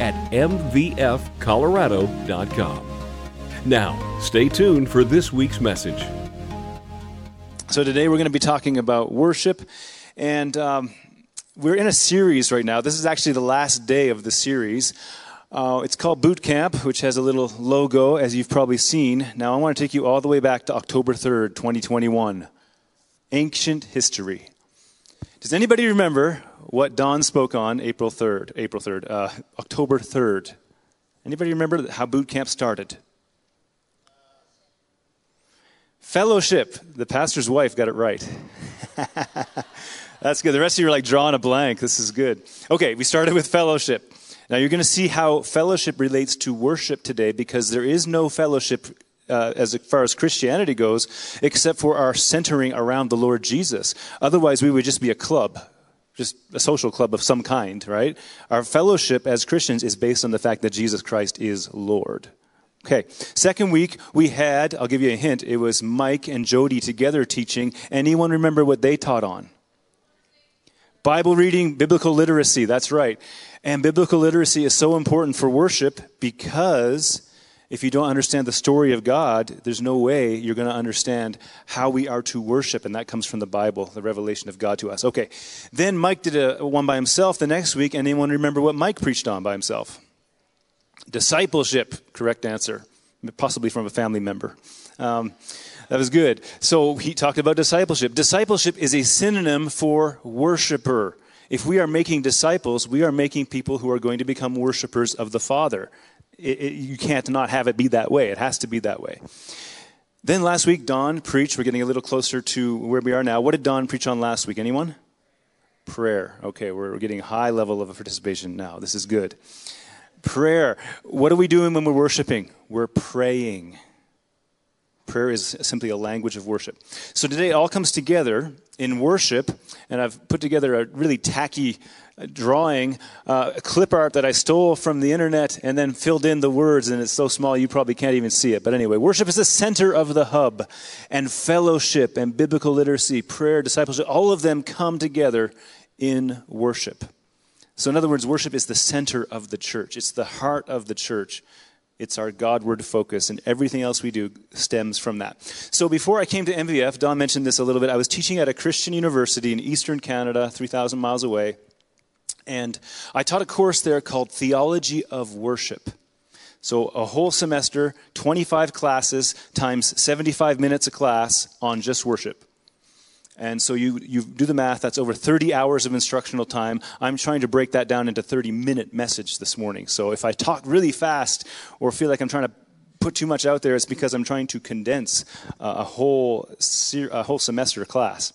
at mvfcolorado.com. Now, stay tuned for this week's message. So, today we're going to be talking about worship, and um, we're in a series right now. This is actually the last day of the series. Uh, it's called Boot Camp, which has a little logo, as you've probably seen. Now, I want to take you all the way back to October 3rd, 2021. Ancient history. Does anybody remember what Don spoke on April 3rd, April 3rd, uh, October 3rd? Anybody remember how boot camp started? Fellowship. The pastor's wife got it right. That's good. The rest of you are like drawing a blank. This is good. Okay, we started with fellowship. Now you're going to see how fellowship relates to worship today because there is no fellowship uh, as far as Christianity goes except for our centering around the Lord Jesus. Otherwise, we would just be a club, just a social club of some kind, right? Our fellowship as Christians is based on the fact that Jesus Christ is Lord. Okay, second week we had, I'll give you a hint, it was Mike and Jody together teaching. Anyone remember what they taught on? Bible reading, biblical literacy, that's right. And biblical literacy is so important for worship because if you don't understand the story of God, there's no way you're going to understand how we are to worship. And that comes from the Bible, the revelation of God to us. Okay. Then Mike did a one by himself the next week. Anyone remember what Mike preached on by himself? Discipleship, correct answer. Possibly from a family member. Um, that was good. So he talked about discipleship. Discipleship is a synonym for worshiper. If we are making disciples, we are making people who are going to become worshipers of the Father. It, it, you can't not have it be that way. It has to be that way. Then last week, Don preached. We're getting a little closer to where we are now. What did Don preach on last week? Anyone? Prayer. Okay, we're getting a high level of participation now. This is good. Prayer. What are we doing when we're worshiping? We're praying. Prayer is simply a language of worship. So today it all comes together in worship, and I've put together a really tacky uh, drawing, uh, clip art that I stole from the internet and then filled in the words, and it's so small you probably can't even see it. But anyway, worship is the center of the hub, and fellowship and biblical literacy, prayer, discipleship, all of them come together in worship. So, in other words, worship is the center of the church, it's the heart of the church. It's our Godward focus, and everything else we do stems from that. So, before I came to MVF, Don mentioned this a little bit. I was teaching at a Christian university in eastern Canada, 3,000 miles away, and I taught a course there called Theology of Worship. So, a whole semester, 25 classes, times 75 minutes a class on just worship. And so you, you do the math, that's over 30 hours of instructional time. I'm trying to break that down into 30 minute message this morning. So if I talk really fast or feel like I'm trying to put too much out there, it's because I'm trying to condense uh, a, whole, a whole semester class.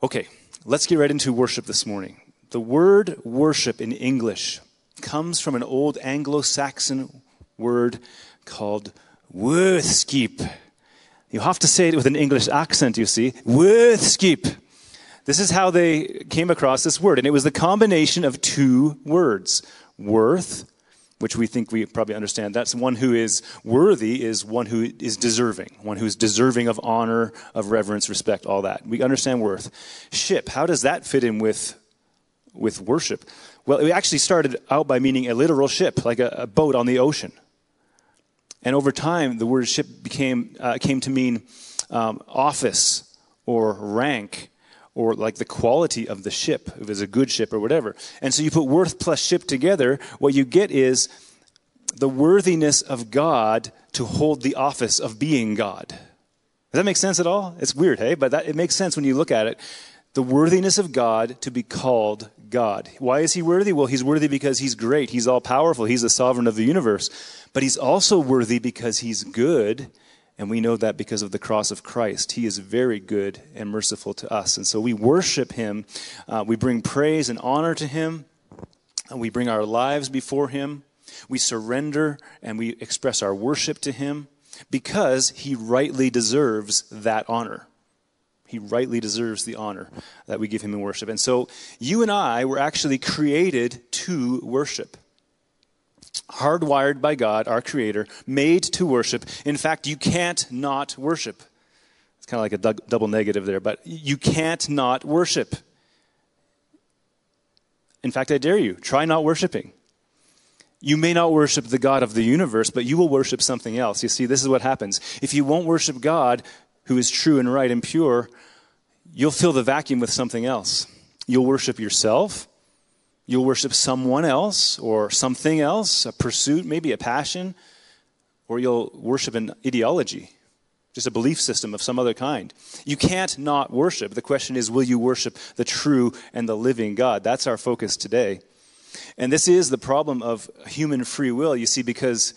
Okay, let's get right into worship this morning. The word worship in English comes from an old Anglo Saxon word called worthskip. You have to say it with an English accent, you see. Worthskip. This is how they came across this word. And it was the combination of two words worth, which we think we probably understand. That's one who is worthy, is one who is deserving, one who is deserving of honor, of reverence, respect, all that. We understand worth. Ship, how does that fit in with, with worship? Well, it actually started out by meaning a literal ship, like a, a boat on the ocean. And over time, the word ship became, uh, came to mean um, office or rank or like the quality of the ship, if it's a good ship or whatever. And so you put worth plus ship together, what you get is the worthiness of God to hold the office of being God. Does that make sense at all? It's weird, hey? But that, it makes sense when you look at it. The worthiness of God to be called God. Why is he worthy? Well, he's worthy because he's great. He's all powerful. He's the sovereign of the universe. But he's also worthy because he's good. And we know that because of the cross of Christ. He is very good and merciful to us. And so we worship him. Uh, we bring praise and honor to him. And we bring our lives before him. We surrender and we express our worship to Him because He rightly deserves that honor. He rightly deserves the honor that we give Him in worship. And so you and I were actually created to worship. Hardwired by God, our Creator, made to worship. In fact, you can't not worship. It's kind of like a double negative there, but you can't not worship. In fact, I dare you, try not worshiping. You may not worship the God of the universe, but you will worship something else. You see, this is what happens. If you won't worship God, who is true and right and pure, you'll fill the vacuum with something else. You'll worship yourself. You'll worship someone else or something else, a pursuit, maybe a passion, or you'll worship an ideology, just a belief system of some other kind. You can't not worship. The question is, will you worship the true and the living God? That's our focus today. And this is the problem of human free will, you see, because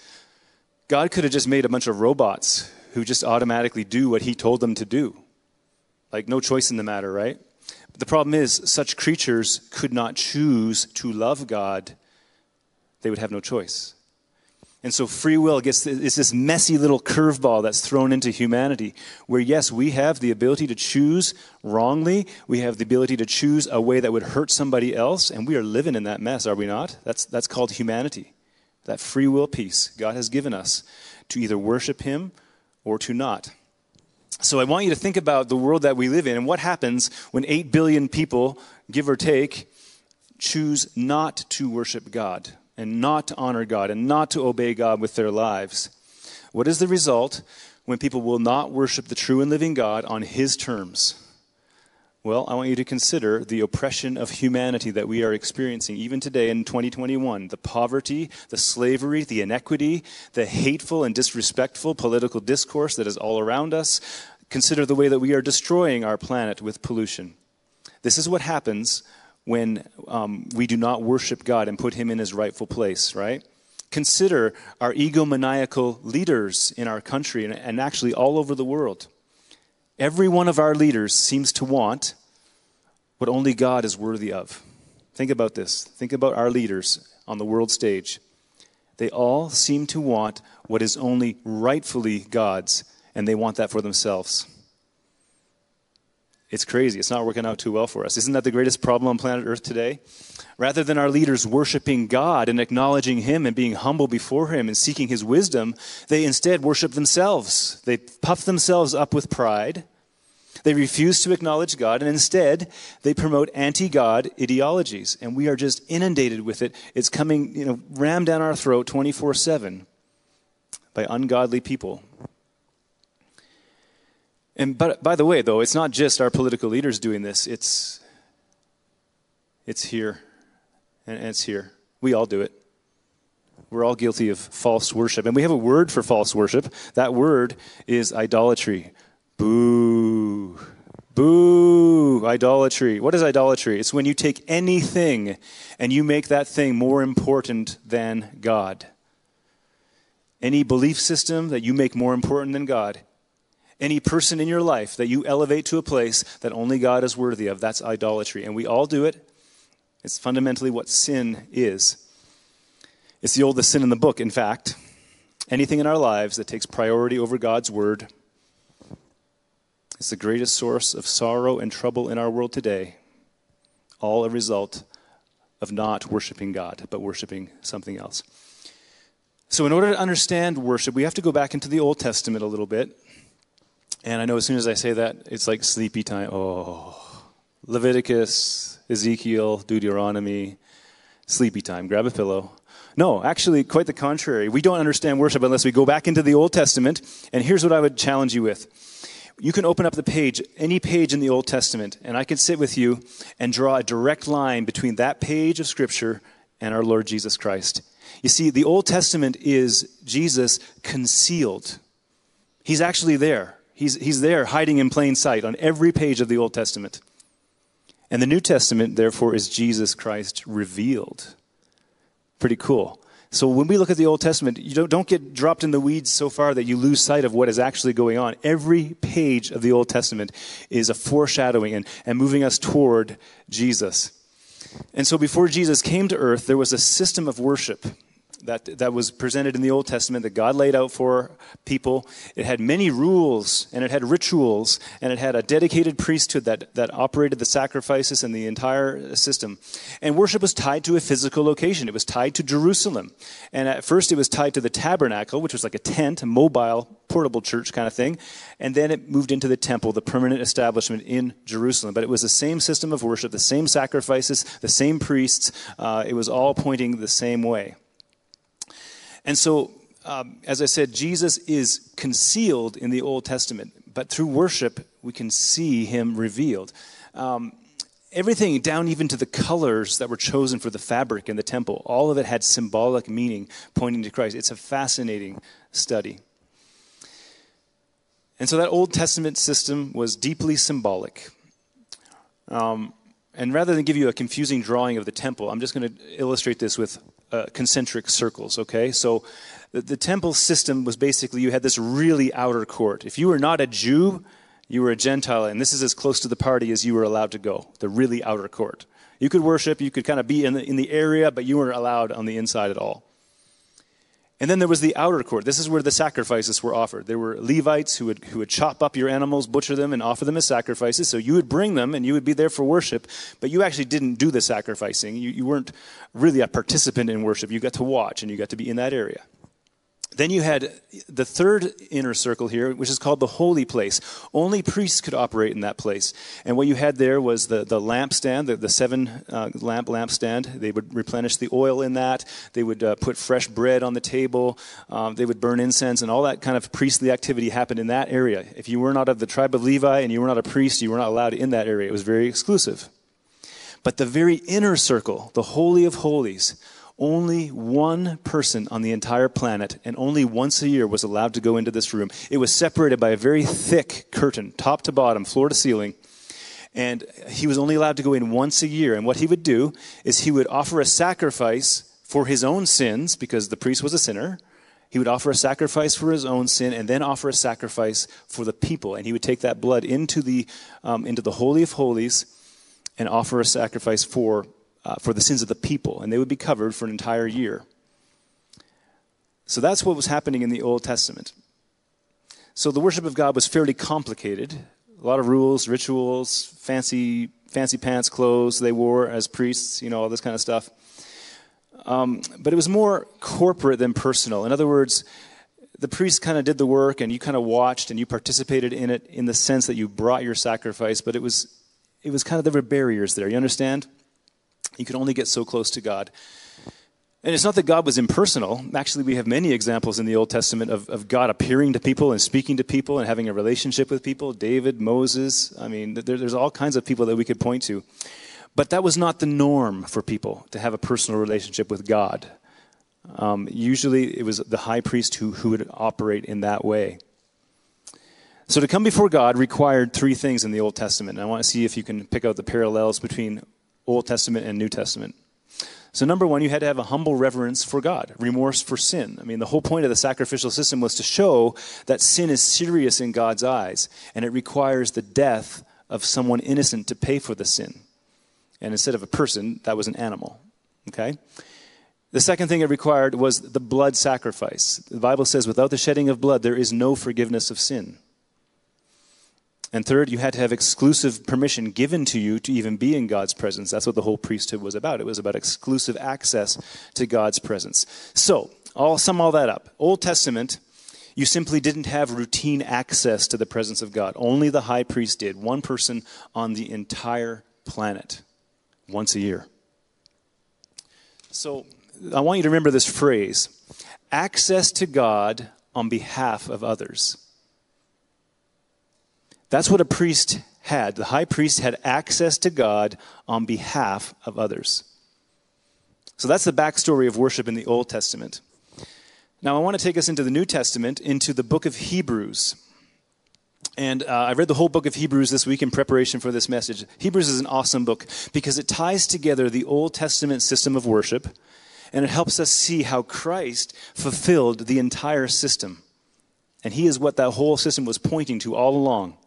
God could have just made a bunch of robots who just automatically do what he told them to do. Like, no choice in the matter, right? But the problem is, such creatures could not choose to love God, they would have no choice. And so free will gets is this messy little curveball that's thrown into humanity where yes, we have the ability to choose wrongly, we have the ability to choose a way that would hurt somebody else, and we are living in that mess, are we not? That's that's called humanity. That free will piece God has given us to either worship him or to not. So I want you to think about the world that we live in and what happens when 8 billion people, give or take, choose not to worship God and not to honor God and not to obey God with their lives. What is the result when people will not worship the true and living God on His terms? Well, I want you to consider the oppression of humanity that we are experiencing even today in 2021 the poverty, the slavery, the inequity, the hateful and disrespectful political discourse that is all around us. Consider the way that we are destroying our planet with pollution. This is what happens when um, we do not worship God and put Him in His rightful place, right? Consider our egomaniacal leaders in our country and, and actually all over the world. Every one of our leaders seems to want what only God is worthy of. Think about this. Think about our leaders on the world stage. They all seem to want what is only rightfully God's, and they want that for themselves. It's crazy. It's not working out too well for us. Isn't that the greatest problem on planet Earth today? Rather than our leaders worshiping God and acknowledging Him and being humble before Him and seeking His wisdom, they instead worship themselves. They puff themselves up with pride they refuse to acknowledge God, and instead, they promote anti God ideologies. And we are just inundated with it. It's coming, you know, rammed down our throat 24 7 by ungodly people. And but, by the way, though, it's not just our political leaders doing this, it's, it's here, and it's here. We all do it. We're all guilty of false worship. And we have a word for false worship. That word is idolatry Boo. Boo. Idolatry. What is idolatry? It's when you take anything and you make that thing more important than God. Any belief system that you make more important than God. Any person in your life that you elevate to a place that only God is worthy of. That's idolatry. And we all do it. It's fundamentally what sin is. It's the oldest sin in the book, in fact. Anything in our lives that takes priority over God's word is the greatest source of sorrow and trouble in our world today, all a result of not worshiping God, but worshiping something else. So, in order to understand worship, we have to go back into the Old Testament a little bit. And I know as soon as I say that, it's like sleepy time. Oh, Leviticus, Ezekiel, Deuteronomy, sleepy time. Grab a pillow. No, actually, quite the contrary. We don't understand worship unless we go back into the Old Testament. And here's what I would challenge you with you can open up the page, any page in the Old Testament, and I can sit with you and draw a direct line between that page of Scripture and our Lord Jesus Christ. You see, the Old Testament is Jesus concealed. He's actually there. He's, he's there hiding in plain sight on every page of the Old Testament. And the New Testament, therefore, is Jesus Christ revealed. Pretty cool. So when we look at the Old Testament, you don't, don't get dropped in the weeds so far that you lose sight of what is actually going on. Every page of the Old Testament is a foreshadowing and, and moving us toward Jesus. And so before Jesus came to earth, there was a system of worship that, that was presented in the Old Testament that God laid out for people. It had many rules and it had rituals and it had a dedicated priesthood that, that operated the sacrifices and the entire system. And worship was tied to a physical location. It was tied to Jerusalem. And at first it was tied to the tabernacle, which was like a tent, a mobile, portable church kind of thing. And then it moved into the temple, the permanent establishment in Jerusalem. But it was the same system of worship, the same sacrifices, the same priests. Uh, it was all pointing the same way. And so, um, as I said, Jesus is concealed in the Old Testament, but through worship, we can see him revealed. Um, everything, down even to the colors that were chosen for the fabric in the temple, all of it had symbolic meaning pointing to Christ. It's a fascinating study. And so that Old Testament system was deeply symbolic. Um, and rather than give you a confusing drawing of the temple, I'm just going to illustrate this with uh, concentric circles, okay? So the, the temple system was basically you had this really outer court. If you were not a Jew, you were a Gentile, and this is as close to the party as you were allowed to go, the really outer court. You could worship, you could kind of be in the, in the area, but you weren't allowed on the inside at all. And then there was the outer court. This is where the sacrifices were offered. There were Levites who would, who would chop up your animals, butcher them, and offer them as sacrifices. So you would bring them and you would be there for worship, but you actually didn't do the sacrificing. You, you weren't really a participant in worship. You got to watch and you got to be in that area. Then you had the third inner circle here, which is called the holy place. Only priests could operate in that place. And what you had there was the, the lampstand, the, the seven uh, lamp lampstand. They would replenish the oil in that. They would uh, put fresh bread on the table. Um, they would burn incense, and all that kind of priestly activity happened in that area. If you were not of the tribe of Levi and you were not a priest, you were not allowed in that area. It was very exclusive. But the very inner circle, the Holy of Holies, only one person on the entire planet, and only once a year, was allowed to go into this room. It was separated by a very thick curtain, top to bottom, floor to ceiling. And he was only allowed to go in once a year. And what he would do is he would offer a sacrifice for his own sins, because the priest was a sinner. He would offer a sacrifice for his own sin and then offer a sacrifice for the people. And he would take that blood into the, um, into the Holy of Holies and offer a sacrifice for uh, for the sins of the people, and they would be covered for an entire year. So that's what was happening in the Old Testament. So the worship of God was fairly complicated. A lot of rules, rituals, fancy, fancy pants, clothes they wore as priests, you know, all this kind of stuff. Um, but it was more corporate than personal. In other words, the priest kind of did the work and you kind of watched and you participated in it in the sense that you brought your sacrifice, but it was, it was kind of, there were barriers there. You understand? You could only get so close to God. And it's not that God was impersonal. Actually, we have many examples in the Old Testament of, of God appearing to people and speaking to people and having a relationship with people. David, Moses. I mean, there, there's all kinds of people that we could point to. But that was not the norm for people to have a personal relationship with God. Um, usually, it was the high priest who, who would operate in that way. So, to come before God required three things in the Old Testament. And I want to see if you can pick out the parallels between Old Testament and New Testament. So, number one, you had to have a humble reverence for God, remorse for sin. I mean, the whole point of the sacrificial system was to show that sin is serious in God's eyes, and it requires the death of someone innocent to pay for the sin. And instead of a person, that was an animal. Okay? The second thing it required was the blood sacrifice. The Bible says, without the shedding of blood, there is no forgiveness of sin. And third, you had to have exclusive permission given to you to even be in God's presence. That's what the whole priesthood was about. It was about exclusive access to God's presence. So, I'll sum all that up. Old Testament, you simply didn't have routine access to the presence of God. Only the high priest did, one person on the entire planet, once a year. So, I want you to remember this phrase access to God on behalf of others. That's what a priest had. The high priest had access to God on behalf of others. So that's the backstory of worship in the Old Testament. Now, I want to take us into the New Testament, into the book of Hebrews. And uh, I read the whole book of Hebrews this week in preparation for this message. Hebrews is an awesome book because it ties together the Old Testament system of worship and it helps us see how Christ fulfilled the entire system. And he is what that whole system was pointing to all along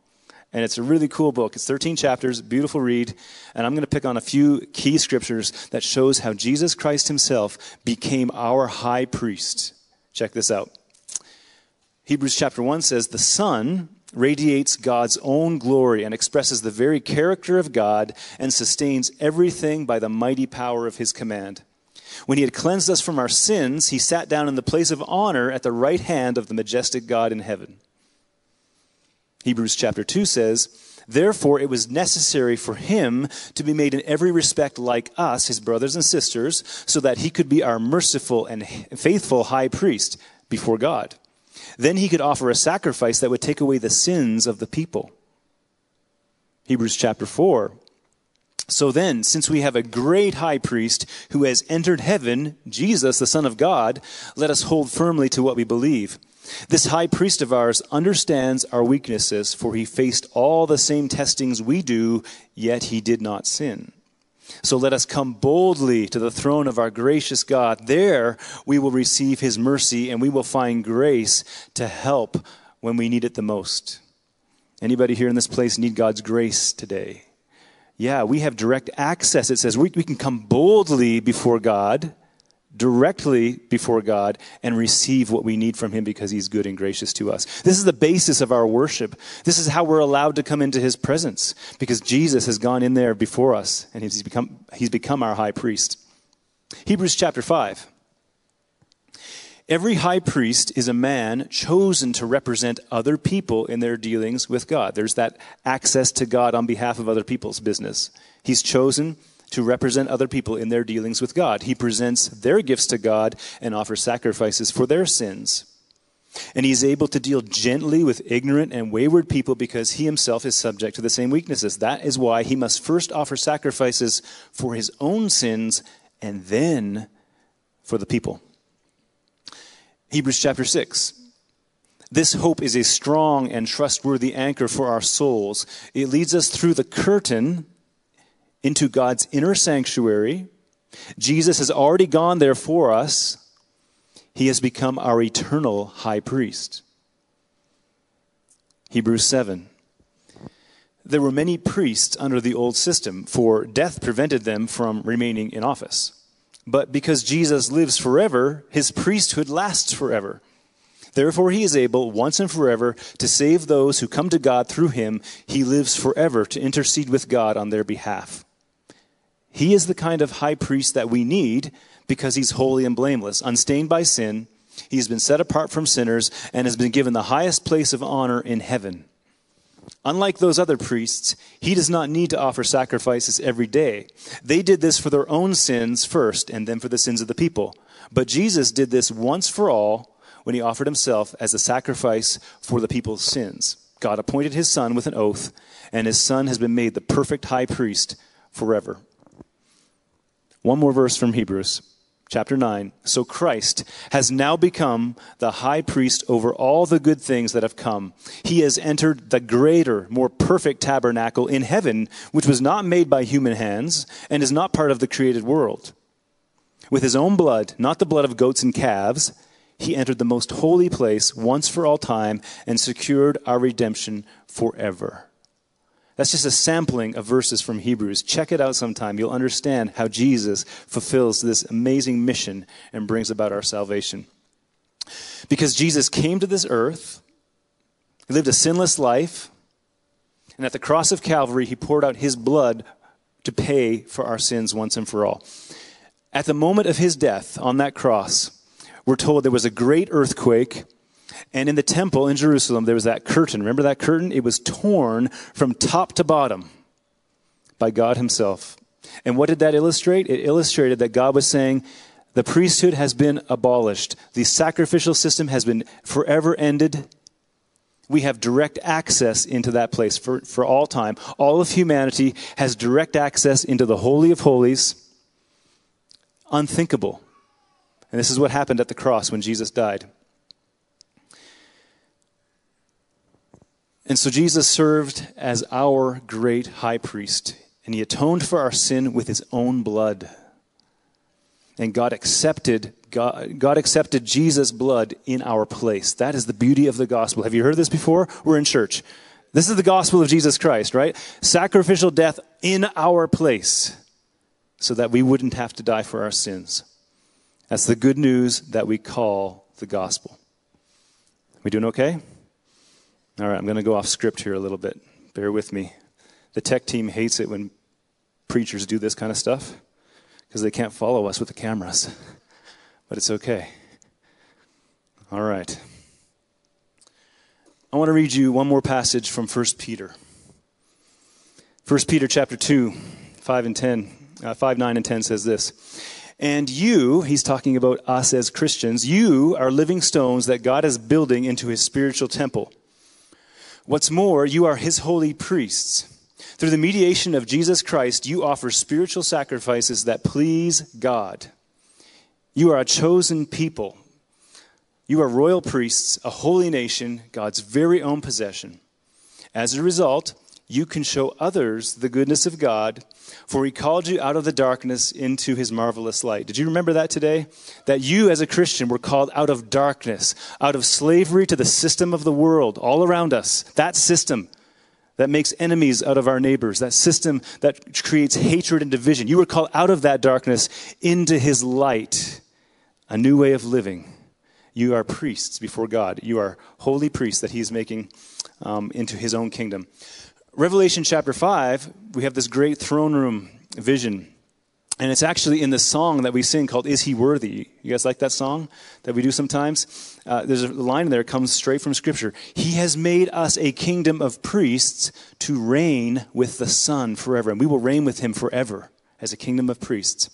And it's a really cool book. It's 13 chapters, beautiful read. And I'm going to pick on a few key scriptures that shows how Jesus Christ himself became our high priest. Check this out. Hebrews chapter 1 says, The Son radiates God's own glory and expresses the very character of God and sustains everything by the mighty power of his command. When he had cleansed us from our sins, he sat down in the place of honor at the right hand of the majestic God in heaven. Hebrews chapter 2 says, Therefore, it was necessary for him to be made in every respect like us, his brothers and sisters, so that he could be our merciful and faithful high priest before God. Then he could offer a sacrifice that would take away the sins of the people. Hebrews chapter 4. So then, since we have a great high priest who has entered heaven, Jesus, the Son of God, let us hold firmly to what we believe. This high priest of ours understands our weaknesses, for he faced all the same testings we do, yet he did not sin. So let us come boldly to the throne of our gracious God. There we will receive his mercy and we will find grace to help when we need it the most. Anybody here in this place need God's grace today? Yeah, we have direct access. It says we, we can come boldly before God directly before God and receive what we need from Him because He's good and gracious to us. This is the basis of our worship. This is how we're allowed to come into His presence because Jesus has gone in there before us and He's become, he's become our high priest. Hebrews chapter 5. Every high priest is a man chosen to represent other people in their dealings with God. There's that access to God on behalf of other people's business. He's chosen to represent other people in their dealings with God. He presents their gifts to God and offers sacrifices for their sins. And he's able to deal gently with ignorant and wayward people because he himself is subject to the same weaknesses. That is why he must first offer sacrifices for his own sins and then for the people. Hebrews chapter 6. This hope is a strong and trustworthy anchor for our souls. It leads us through the curtain into God's inner sanctuary. Jesus has already gone there for us. He has become our eternal high priest. Hebrews 7. There were many priests under the old system, for death prevented them from remaining in office. But because Jesus lives forever, his priesthood lasts forever. Therefore, he is able once and forever to save those who come to God through him. He lives forever to intercede with God on their behalf. He is the kind of high priest that we need because he's holy and blameless, unstained by sin. He's been set apart from sinners and has been given the highest place of honor in heaven. Unlike those other priests, he does not need to offer sacrifices every day. They did this for their own sins first and then for the sins of the people. But Jesus did this once for all when he offered himself as a sacrifice for the people's sins. God appointed his son with an oath, and his son has been made the perfect high priest forever. One more verse from Hebrews chapter 9. So Christ has now become the high priest over all the good things that have come. He has entered the greater, more perfect tabernacle in heaven, which was not made by human hands and is not part of the created world. With his own blood, not the blood of goats and calves, he entered the most holy place once for all time and secured our redemption forever. That's just a sampling of verses from Hebrews. Check it out sometime. You'll understand how Jesus fulfills this amazing mission and brings about our salvation. Because Jesus came to this earth, he lived a sinless life, and at the cross of Calvary, he poured out his blood to pay for our sins once and for all. At the moment of his death on that cross, we're told there was a great earthquake and in the temple in Jerusalem, there was that curtain. Remember that curtain? It was torn from top to bottom by God Himself. And what did that illustrate? It illustrated that God was saying, the priesthood has been abolished, the sacrificial system has been forever ended. We have direct access into that place for, for all time. All of humanity has direct access into the Holy of Holies. Unthinkable. And this is what happened at the cross when Jesus died. And so Jesus served as our great high priest, and he atoned for our sin with his own blood. And God accepted God, God accepted Jesus' blood in our place. That is the beauty of the gospel. Have you heard this before? We're in church. This is the gospel of Jesus Christ, right? Sacrificial death in our place so that we wouldn't have to die for our sins. That's the good news that we call the gospel. We doing okay? All right, I'm going to go off script here a little bit. Bear with me. The tech team hates it when preachers do this kind of stuff because they can't follow us with the cameras. But it's okay. All right. I want to read you one more passage from 1 Peter. 1 Peter chapter 2, 5 and 10, uh, 5, 9 and 10 says this. And you, he's talking about us as Christians, you are living stones that God is building into his spiritual temple. What's more, you are his holy priests. Through the mediation of Jesus Christ, you offer spiritual sacrifices that please God. You are a chosen people you are royal priests, a holy nation, God's very own possession. As a result, you can show others the goodness of God, for he called you out of the darkness into his marvelous light. Did you remember that today? That you, as a Christian, were called out of darkness, out of slavery to the system of the world all around us. That system that makes enemies out of our neighbors, that system that creates hatred and division. You were called out of that darkness into his light, a new way of living you are priests before God. You are holy priests that He is making um, into His own kingdom. Revelation chapter 5, we have this great throne room vision. And it's actually in the song that we sing called Is He Worthy? You guys like that song that we do sometimes? Uh, there's a line in there comes straight from Scripture. He has made us a kingdom of priests to reign with the Son forever. And we will reign with Him forever as a kingdom of priests.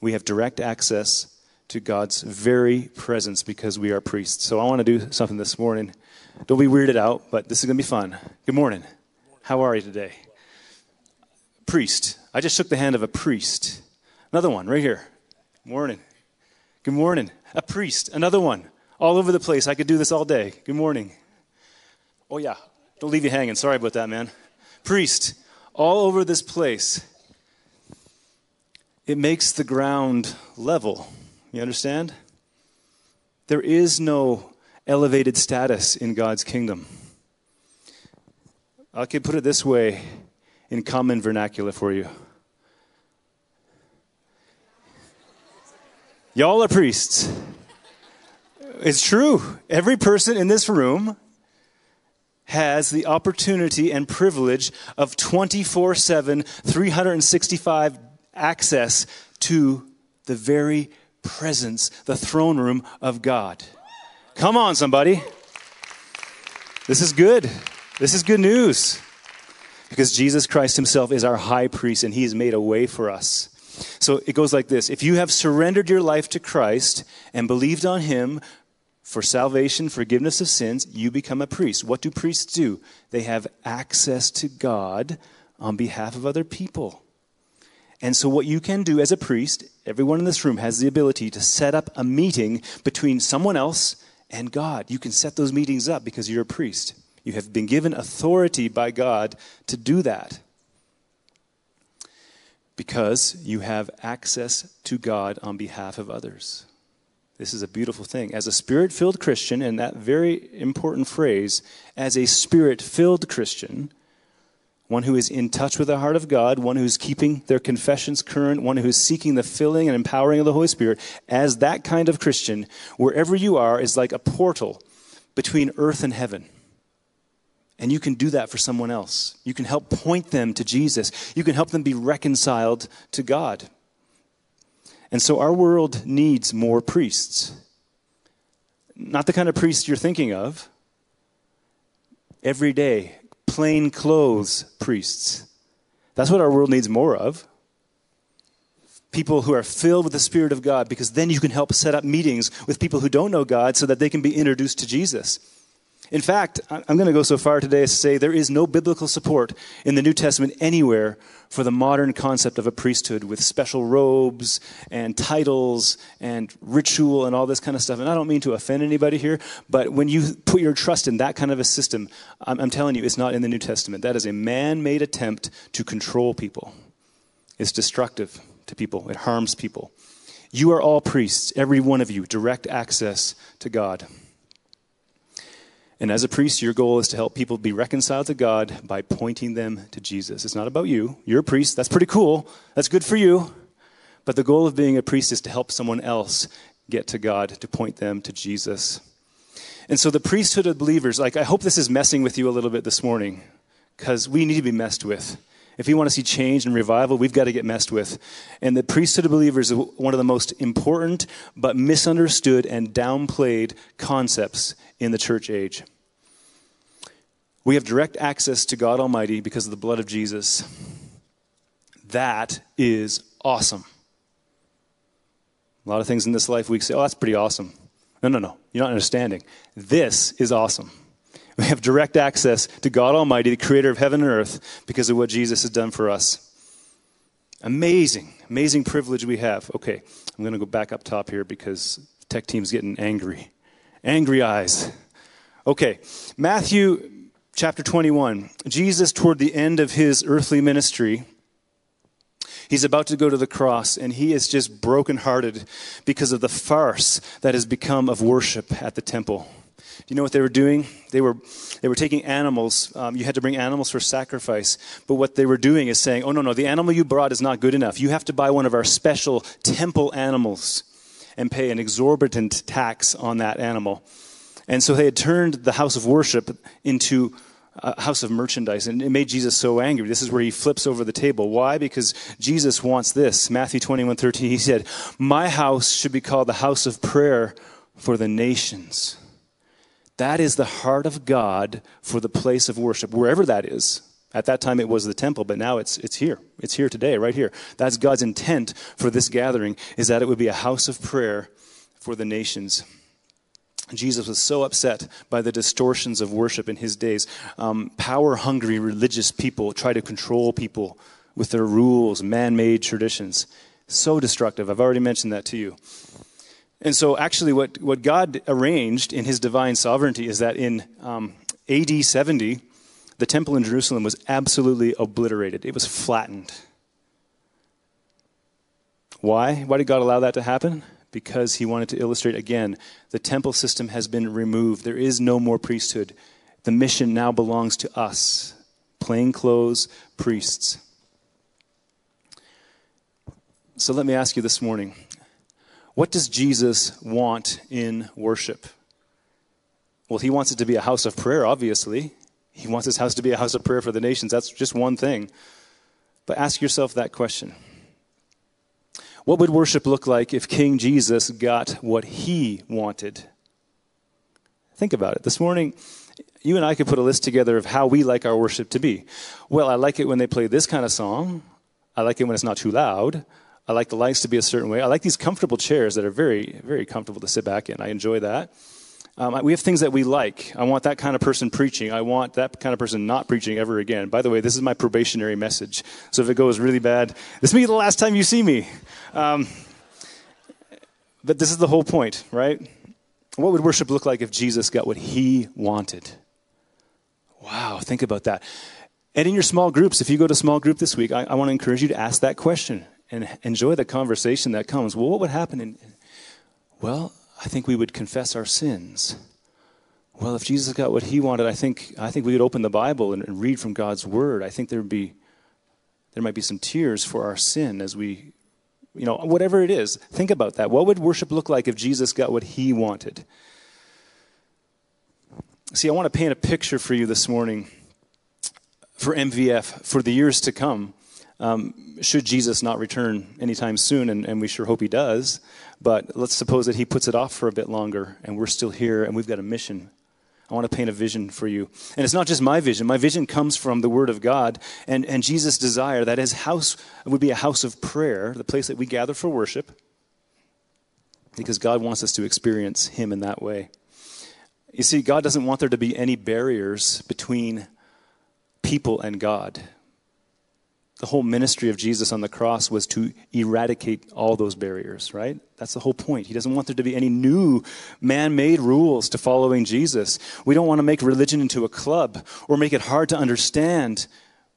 We have direct access to God's very presence because we are priests. So I want to do something this morning. Don't be weirded out, but this is going to be fun. Good morning. How are you today? Priest. I just shook the hand of a priest. Another one right here. Morning. Good morning. A priest. Another one. All over the place. I could do this all day. Good morning. Oh, yeah. Don't leave you hanging. Sorry about that, man. Priest. All over this place. It makes the ground level you understand? There is no elevated status in God's kingdom. I could put it this way in common vernacular for you. Y'all are priests. It's true. Every person in this room has the opportunity and privilege of 24 7, 365 access to the very presence, the throne room of God. Come on, somebody. This is good. This is good news. Because Jesus Christ Himself is our high priest and He has made a way for us. So it goes like this If you have surrendered your life to Christ and believed on Him for salvation, forgiveness of sins, you become a priest. What do priests do? They have access to God on behalf of other people. And so, what you can do as a priest, everyone in this room has the ability to set up a meeting between someone else and God. You can set those meetings up because you're a priest. You have been given authority by God to do that because you have access to God on behalf of others. This is a beautiful thing. As a spirit filled Christian, and that very important phrase, as a spirit filled Christian, one who is in touch with the heart of God, one who's keeping their confessions current, one who's seeking the filling and empowering of the Holy Spirit, as that kind of Christian, wherever you are is like a portal between earth and heaven. And you can do that for someone else. You can help point them to Jesus. You can help them be reconciled to God. And so our world needs more priests. Not the kind of priests you're thinking of. Every day, plain clothes priests. That's what our world needs more of. People who are filled with the Spirit of God, because then you can help set up meetings with people who don't know God so that they can be introduced to Jesus. In fact, I'm going to go so far today as to say there is no biblical support in the New Testament anywhere for the modern concept of a priesthood with special robes and titles and ritual and all this kind of stuff. And I don't mean to offend anybody here, but when you put your trust in that kind of a system, I'm, I'm telling you, it's not in the New Testament. That is a man made attempt to control people. It's destructive to people, it harms people. You are all priests, every one of you, direct access to God. And as a priest, your goal is to help people be reconciled to God by pointing them to Jesus. It's not about you. You're a priest. That's pretty cool. That's good for you. But the goal of being a priest is to help someone else get to God, to point them to Jesus. And so the priesthood of believers, like, I hope this is messing with you a little bit this morning because we need to be messed with. If we want to see change and revival, we've got to get messed with. And the priesthood of believers is one of the most important but misunderstood and downplayed concepts in the church age. We have direct access to God Almighty because of the blood of Jesus. That is awesome. A lot of things in this life we say, oh, that's pretty awesome. No, no, no. You're not understanding. This is awesome. We have direct access to God Almighty, the creator of heaven and earth, because of what Jesus has done for us. Amazing, amazing privilege we have. Okay, I'm going to go back up top here because tech team's getting angry. Angry eyes. Okay, Matthew chapter 21. Jesus, toward the end of his earthly ministry, He's about to go to the cross, and he is just brokenhearted because of the farce that has become of worship at the temple. Do you know what they were doing? They were, they were taking animals. Um, you had to bring animals for sacrifice. But what they were doing is saying, oh, no, no, the animal you brought is not good enough. You have to buy one of our special temple animals and pay an exorbitant tax on that animal. And so they had turned the house of worship into a house of merchandise. And it made Jesus so angry. This is where he flips over the table. Why? Because Jesus wants this. Matthew 21 13, he said, My house should be called the house of prayer for the nations. That is the heart of God for the place of worship, wherever that is. At that time it was the temple, but now it's, it's here. It's here today, right here. That's God's intent for this gathering, is that it would be a house of prayer for the nations. Jesus was so upset by the distortions of worship in his days. Um, Power hungry religious people try to control people with their rules, man made traditions. So destructive. I've already mentioned that to you. And so, actually, what, what God arranged in his divine sovereignty is that in um, AD 70, the temple in Jerusalem was absolutely obliterated, it was flattened. Why? Why did God allow that to happen? Because he wanted to illustrate again the temple system has been removed. There is no more priesthood. The mission now belongs to us, plainclothes priests. So let me ask you this morning what does Jesus want in worship? Well, he wants it to be a house of prayer, obviously. He wants his house to be a house of prayer for the nations. That's just one thing. But ask yourself that question What would worship look like if King Jesus got what he wanted? Think about it. This morning, you and I could put a list together of how we like our worship to be. Well, I like it when they play this kind of song. I like it when it's not too loud. I like the lights to be a certain way. I like these comfortable chairs that are very, very comfortable to sit back in. I enjoy that. Um, we have things that we like. I want that kind of person preaching. I want that kind of person not preaching ever again. By the way, this is my probationary message. So if it goes really bad, this may be the last time you see me. Um, but this is the whole point, right? What would worship look like if Jesus got what he wanted? Wow, think about that. And in your small groups, if you go to small group this week, I, I want to encourage you to ask that question and enjoy the conversation that comes. Well, what would happen? In, well, I think we would confess our sins. Well, if Jesus got what he wanted, I think, I think we would open the Bible and, and read from God's word. I think there would be, there might be some tears for our sin as we, you know, whatever it is. Think about that. What would worship look like if Jesus got what he wanted? See, I want to paint a picture for you this morning for MVF for the years to come um, should Jesus not return anytime soon, and, and we sure hope he does, but let's suppose that he puts it off for a bit longer and we're still here and we've got a mission. I want to paint a vision for you. And it's not just my vision. My vision comes from the Word of God and, and Jesus' desire that his house would be a house of prayer, the place that we gather for worship, because God wants us to experience him in that way. You see, God doesn't want there to be any barriers between people and God the whole ministry of Jesus on the cross was to eradicate all those barriers, right? That's the whole point. He doesn't want there to be any new man made rules to following Jesus. We don't want to make religion into a club or make it hard to understand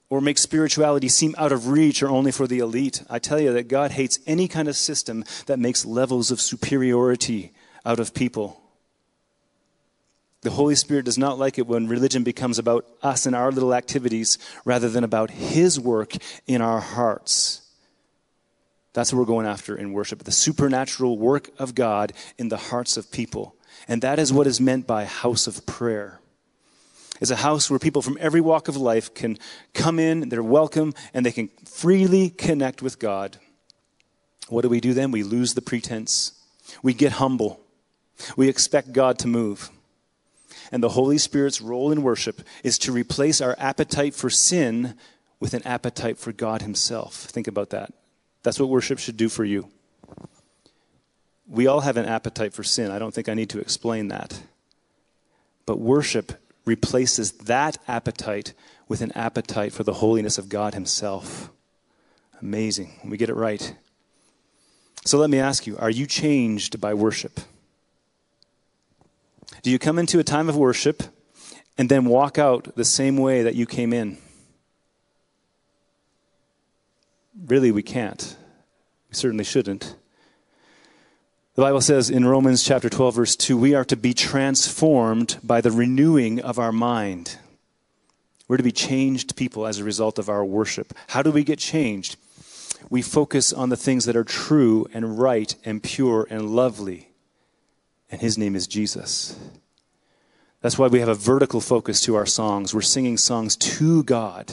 or make spirituality seem out of reach or only for the elite. I tell you that God hates any kind of system that makes levels of superiority out of people. The Holy Spirit does not like it when religion becomes about us and our little activities rather than about His work in our hearts. That's what we're going after in worship the supernatural work of God in the hearts of people. And that is what is meant by house of prayer. It's a house where people from every walk of life can come in, they're welcome, and they can freely connect with God. What do we do then? We lose the pretense. We get humble. We expect God to move. And the Holy Spirit's role in worship is to replace our appetite for sin with an appetite for God Himself. Think about that. That's what worship should do for you. We all have an appetite for sin. I don't think I need to explain that. But worship replaces that appetite with an appetite for the holiness of God Himself. Amazing. We get it right. So let me ask you are you changed by worship? Do you come into a time of worship and then walk out the same way that you came in? Really, we can't. We certainly shouldn't. The Bible says in Romans chapter 12, verse 2, we are to be transformed by the renewing of our mind. We're to be changed people as a result of our worship. How do we get changed? We focus on the things that are true and right and pure and lovely. And his name is Jesus. That's why we have a vertical focus to our songs. We're singing songs to God.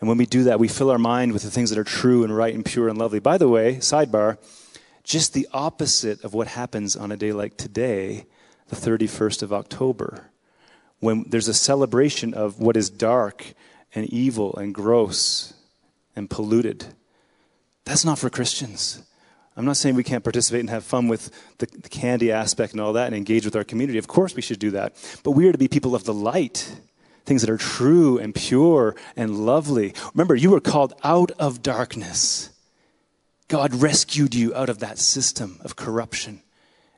And when we do that, we fill our mind with the things that are true and right and pure and lovely. By the way, sidebar, just the opposite of what happens on a day like today, the 31st of October, when there's a celebration of what is dark and evil and gross and polluted. That's not for Christians. I'm not saying we can't participate and have fun with the, the, candy aspect and all that and engage with our community. Of course, we should do that. But we are to be people of the light things that are true and pure and lovely. Remember, you were called out of darkness. God rescued you out of that system of corruption,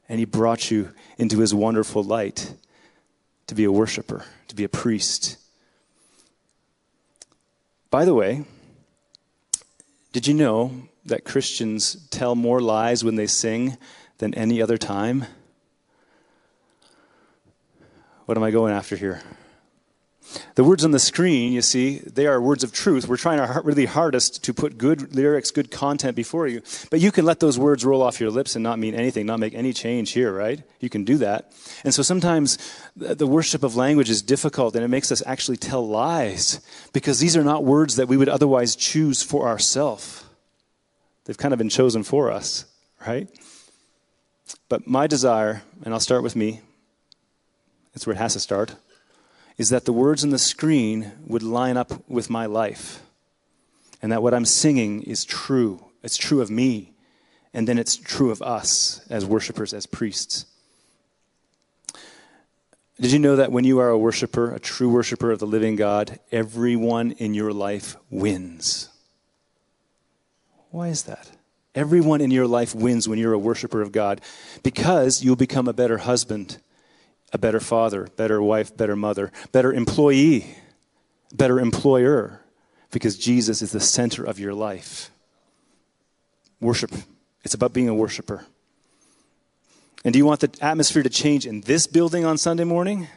and He brought you into His wonderful light to be a worshiper, to be a priest. By the way, did you know that Christians tell more lies when they sing than any other time? What am I going after here? The words on the screen, you see, they are words of truth. We're trying our really hardest to put good lyrics, good content before you. But you can let those words roll off your lips and not mean anything, not make any change here, right? You can do that. And so sometimes the worship of language is difficult and it makes us actually tell lies because these are not words that we would otherwise choose for ourselves. They've kind of been chosen for us, right? But my desire, and I'll start with me, that's where it has to start is that the words on the screen would line up with my life. And that what I'm singing is true. It's true of me. And then it's true of us as worshipers, as priests. Did you know that when you are a worshiper, a true worshiper of the living God, everyone in your life wins? Why is that? Everyone in your life wins when you're a worshiper of God because you'll become a better husband a better father, better wife, better mother, better employee, better employer, because Jesus is the center of your life. Worship. It's about being a worshiper. And do you want the atmosphere to change in this building on Sunday morning?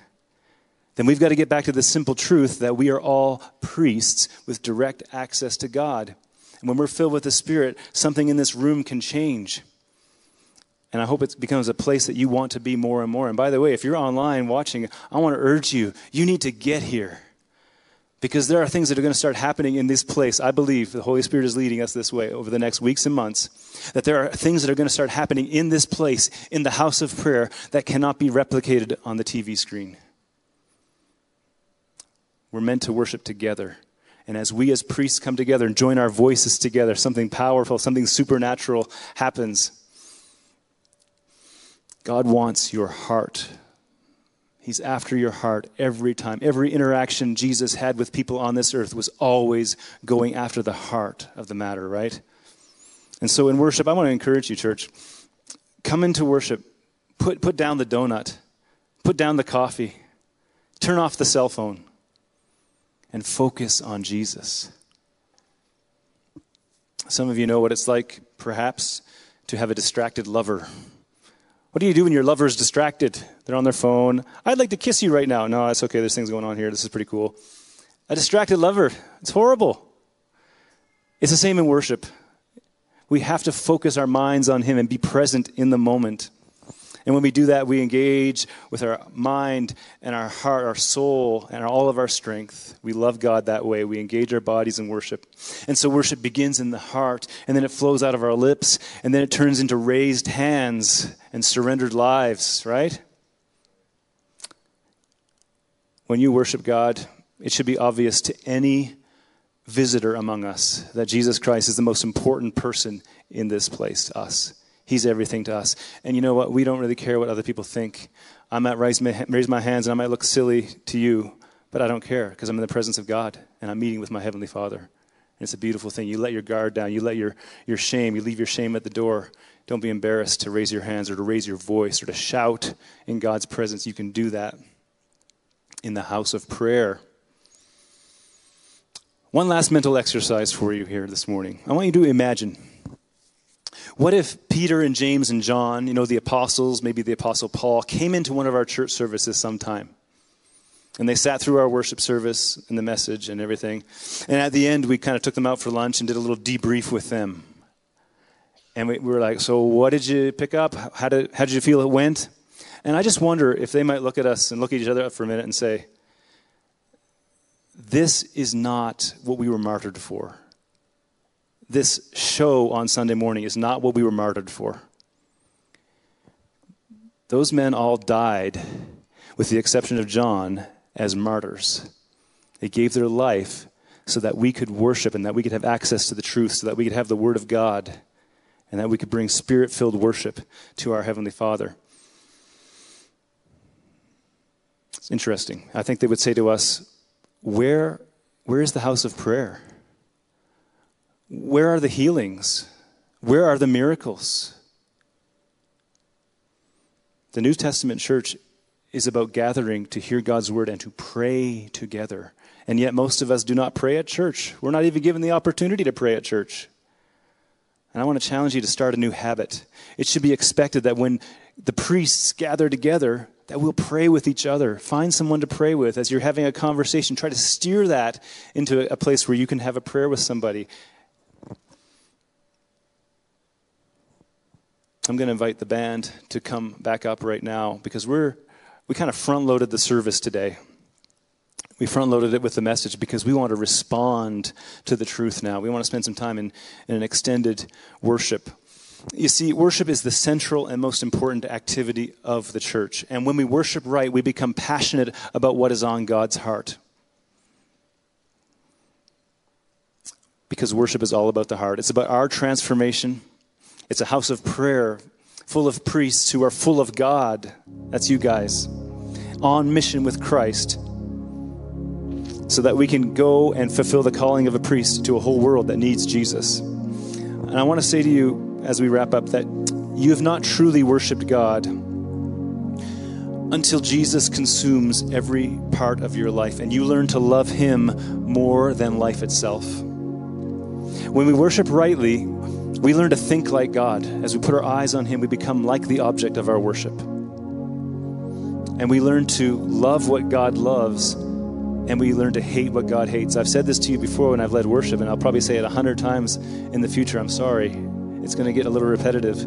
Then we've got to get back to the simple truth that we are all priests with direct access to God. When we're filled with the Spirit, something in this room can change. And I hope it becomes a place that you want to be more and more. And by the way, if you're online watching, I want to urge you, you need to get here. Because there are things that are going to start happening in this place. I believe the Holy Spirit is leading us this way over the next weeks and months. That there are things that are going to start happening in this place, in the house of prayer, that cannot be replicated on the TV screen. We're meant to worship together. And as we as priests come together and join our voices together, something powerful, something supernatural happens. God wants your heart. He's after your heart every time. Every interaction Jesus had with people on this earth was always going after the heart of the matter, right? And so in worship, I want to encourage you, church. Come into worship. Put, put down the donut. Put down the coffee. Turn off the cell phone. And focus on Jesus. Some of you know what it's like, perhaps, to have a distracted lover What do you do when your lover is distracted? They're on their phone. I'd like to kiss you right now. No, it's okay. There's things going on here. This is pretty cool. A distracted lover. It's horrible. It's the same in worship. We have to focus our minds on Him and be present in the moment. And when we do that, we engage with our mind and our heart, our soul, and all of our strength. We love God that way. We engage our bodies in worship. And so worship begins in the heart, and then it flows out of our lips, and then it turns into raised hands and surrendered lives, right? When you worship God, it should be obvious to any visitor among us that Jesus Christ is the most important person in this place, us. He's everything to us. And you know what? We don't really care what other people think. I might raise my, raise my hands and I might look silly to you, but I don't care because I'm in the presence of God and I'm meeting with my Heavenly Father. And it's a beautiful thing. You let your guard down, you let your, your shame, you leave your shame at the door. Don't be embarrassed to raise your hands or to raise your voice or to shout in God's presence. You can do that in the house of prayer. One last mental exercise for you here this morning. I want you to imagine what if Peter and James and John, you know, the apostles, maybe the apostle Paul, came into one of our church services sometime? And they sat through our worship service and the message and everything. And at the end, we kind of took them out for lunch and did a little debrief with them. And we, we were like, So, what did you pick up? How did, how did you feel it went? And I just wonder if they might look at us and look at each other up for a minute and say, This is not what we were martyred for this show on Sunday morning is not what we were martyred for. Those men all died, with the exception of John, as martyrs. They gave their life so that we could worship and that we could have access to the truth, so that we could have the Word of God, and that we could bring spirit filled worship to our Heavenly Father. It's interesting. I think they would say to us, Where, where is the house of prayer? Where are the healings? Where are the miracles? The New Testament church is about gathering to hear God's word and to pray together. And yet, most of us do not pray at church. We're not even given the opportunity to pray at church. And I want to challenge you to start a new habit. It should be expected that when the priests gather together, that we'll pray with each other. Find someone to pray with as you're having a conversation. Try to steer that into a place where you can have a prayer with somebody I'm going to invite the band to come back up right now because we're we kind of front loaded the service today. We front loaded it with the message because we want to respond to the truth now. We want to spend some time in, in an extended worship. You see, worship is the central and most important activity of the church. And when we worship right, we become passionate about what is on God's heart. Because worship is all about the heart, it's about our transformation it's a house of prayer full of priests who are full of God. That's you guys. On mission with Christ. So that we can go and fulfill the calling of a priest to a whole world that needs Jesus. And I want to say to you as we wrap up that you have not truly worshiped God until Jesus consumes every part of your life and you learn to love Him more than life itself. When we worship rightly, we learn to think like God. As we put our eyes on Him, we become like the object of our worship. And we learn to love what God loves, and we learn to hate what God hates. I've said this to you before when I've led worship, and I'll probably say it a hundred times in the future. I'm sorry. It's going to get a little repetitive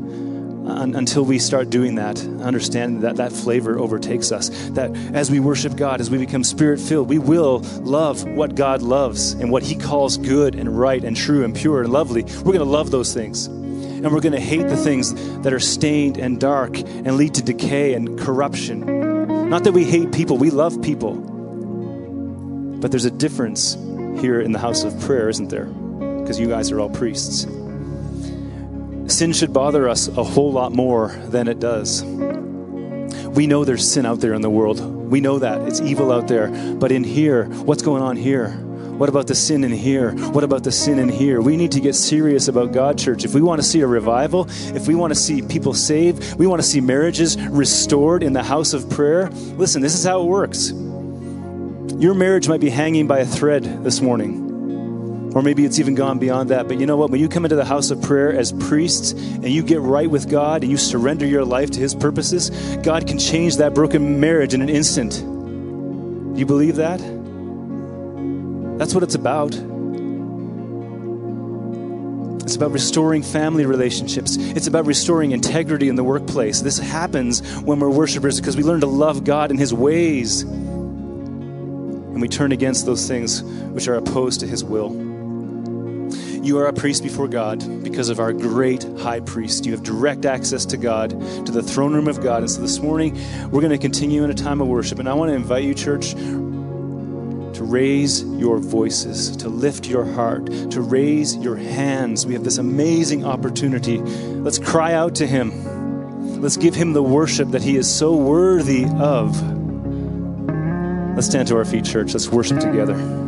until we start doing that, understanding that that flavor overtakes us. That as we worship God, as we become spirit filled, we will love what God loves and what He calls good and right and true and pure and lovely. We're going to love those things. And we're going to hate the things that are stained and dark and lead to decay and corruption. Not that we hate people, we love people. But there's a difference here in the house of prayer, isn't there? Because you guys are all priests sin should bother us a whole lot more than it does. We know there's sin out there in the world. We know that. It's evil out there. But in here, what's going on here? What about the sin in here? What about the sin in here? We need to get serious about God, church. If we want to see a revival, if we want to see people saved, we want to see marriages restored in the house of prayer. Listen, this is how it works. Your marriage might be hanging by a thread this morning. Or maybe it's even gone beyond that. But you know what? When you come into the house of prayer as priests and you get right with God and you surrender your life to His purposes, God can change that broken marriage in an instant. Do you believe that? That's what it's about. It's about restoring family relationships. It's about restoring integrity in the workplace. This happens when we're worshipers because we learn to love God and His ways. And we turn against those things which are opposed to His will. You are a priest before God because of our great high priest. You have direct access to God, to the throne room of God. And so this morning, we're going to continue in a time of worship. And I want to invite you, church, to raise your voices, to lift your heart, to raise your hands. We have this amazing opportunity. Let's cry out to Him. Let's give Him the worship that He is so worthy of. Let's stand to our feet, church. Let's worship together.